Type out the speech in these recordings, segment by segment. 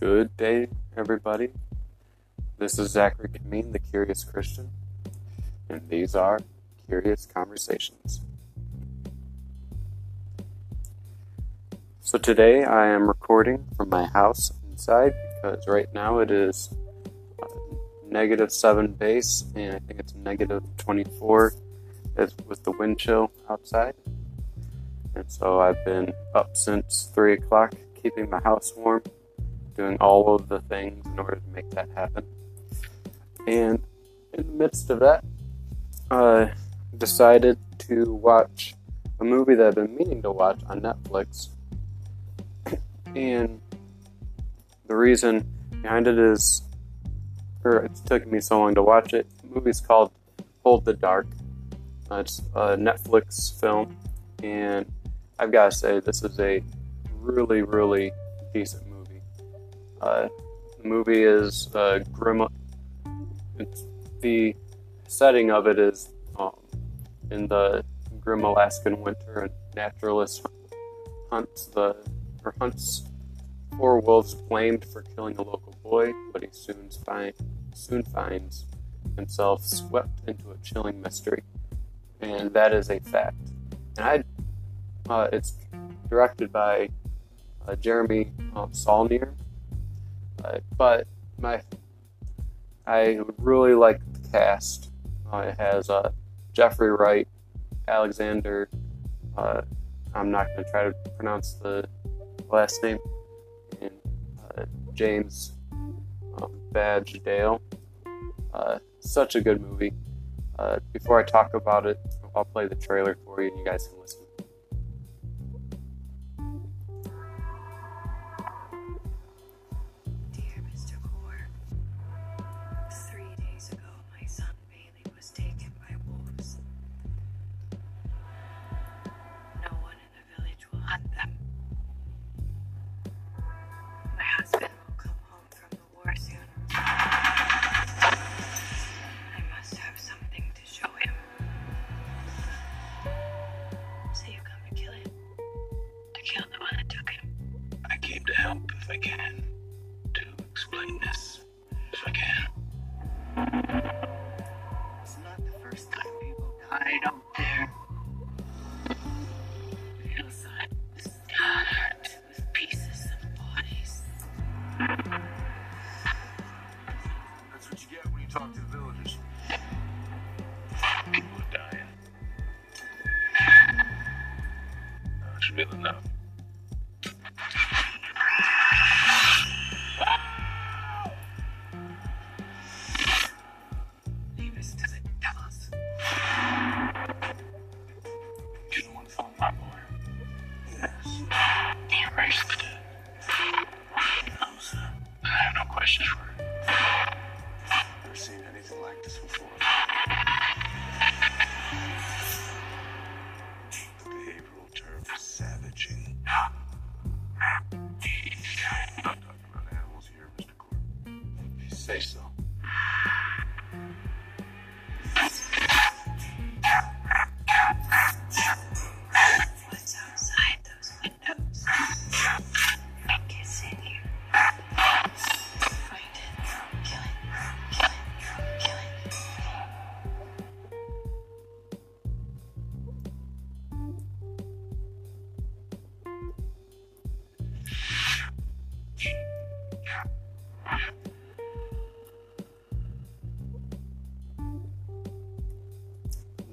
Good day, everybody. This is Zachary Kameen, the Curious Christian, and these are Curious Conversations. So today I am recording from my house inside because right now it is uh, negative 7 base and I think it's negative 24 with the wind chill outside. And so I've been up since 3 o'clock keeping my house warm doing all of the things in order to make that happen. And in the midst of that, I decided to watch a movie that I've been meaning to watch on Netflix. and the reason behind it is, or it's taken me so long to watch it. The movie's called Hold the Dark. Uh, it's a Netflix film, and I've got to say, this is a really, really decent uh, the movie is uh, grim. It's, the setting of it is um, in the grim Alaskan winter, and naturalist hunts the or hunts four wolves blamed for killing a local boy, but he soon find soon finds himself swept into a chilling mystery, and that is a fact. And I, uh, it's directed by uh, Jeremy um, Saulnier, uh, but my, I really like the cast. Uh, it has uh, Jeffrey Wright, Alexander. Uh, I'm not going to try to pronounce the last name. And uh, James um, Badge Dale. Such a good movie. before I talk about it, I'll play the trailer for you, and you guys can listen. If I can, to explain this, if I can. It's not the first time people died out there. The hillside was scattered with pieces of bodies. That's what you get when you talk to the villagers. People are dying. That's real enough. Say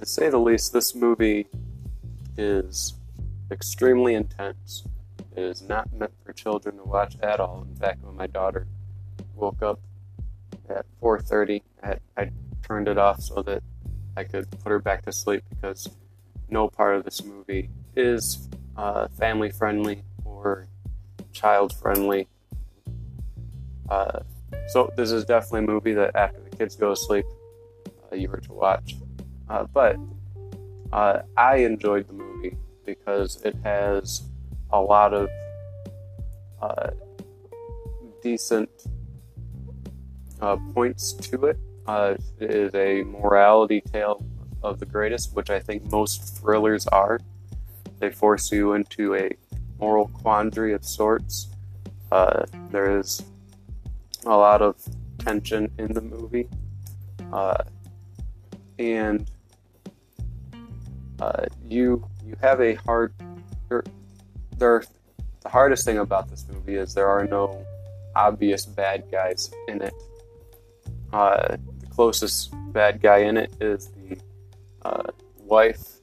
to say the least, this movie is extremely intense. It is not meant for children to watch at all. In fact, when my daughter woke up at 4:30, I, I turned it off so that I could put her back to sleep because no part of this movie is uh, family friendly or child friendly. Uh, so this is definitely a movie that after the kids go to sleep, uh, you were to watch. Uh, but uh, I enjoyed the movie because it has a lot of uh, decent points to it. It is a morality tale of the greatest, which I think most thrillers are. They force you into a moral quandary of sorts. There is a lot of tension in the movie, uh, and uh, you you have a hard. There, the hardest thing about this movie is there are no obvious bad guys in it. Uh, the closest bad guy in it is the uh, wife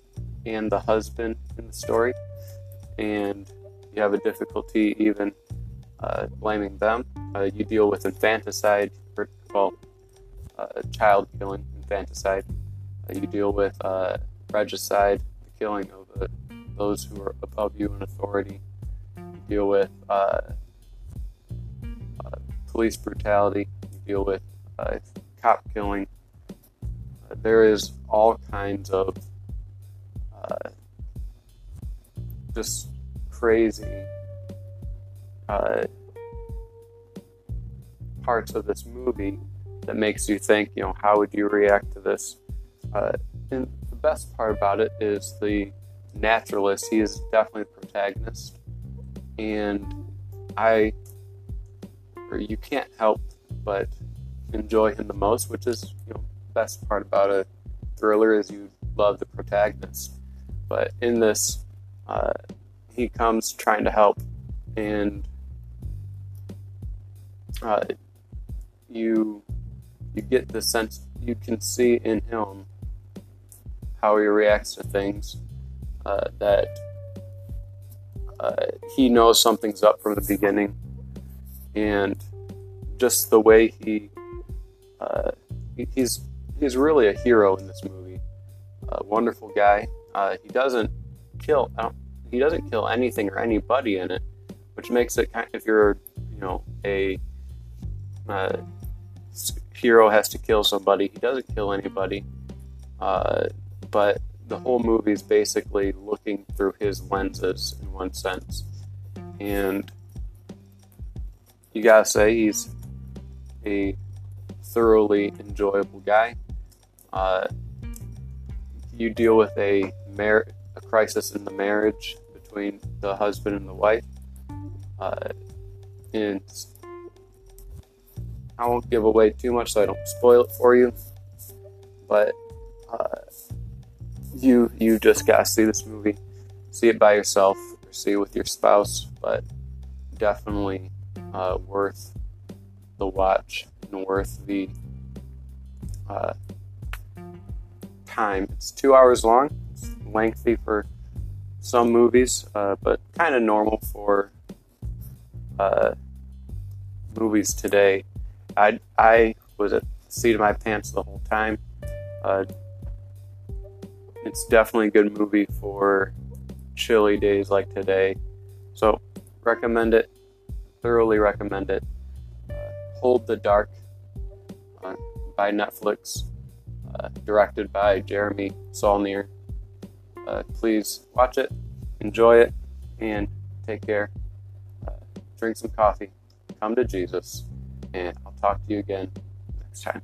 and the husband in the story, and you have a difficulty even uh, blaming them. Uh, you deal with infanticide, well, uh, child killing, infanticide. Uh, you deal with uh, regicide, the killing of uh, those who are above you in authority. You deal with police brutality. You deal with cop killing. There is all kinds of just crazy uh, parts of this movie that makes you think, you know, how would you react to this? Uh, and the best part about it is the naturalist. He is definitely the protagonist, and I, or you can't help but enjoy him the most, which is, you know, the best part about a thriller is you love the protagonist. But in this, uh, he comes trying to help, and uh, you you get the sense you can see in him how he reacts to things uh, that uh, he knows something's up from the beginning. And just the way he, uh, he he's he's really a hero in this movie. A wonderful guy. Uh, he doesn't kill he doesn't kill anything or anybody in it which makes it kind of, if you're you know a uh, hero has to kill somebody. He doesn't kill anybody, uh, but the whole movie is basically looking through his lenses in one sense, and you gotta say he's a thoroughly enjoyable guy. Uh, you deal with a mar- a crisis in the marriage between the husband and the wife, uh, and I won't give away too much so I don't spoil it for you. But uh, you you just gotta see this movie, see it by yourself or see it with your spouse. But definitely uh, worth the watch and worth the uh, time. It's two hours long. It's lengthy for some movies, uh, but kind of normal for uh, movies today. I I was at the seat of my pants the whole time. Uh, it's definitely a good movie for chilly days like today. So recommend it. Thoroughly recommend it. Uh, Hold the Dark uh, by Netflix, uh, directed by Jeremy Saulnier. Uh, please watch it, enjoy it, and take care. Uh, drink some coffee. Come to Jesus and I'll talk to you again next time.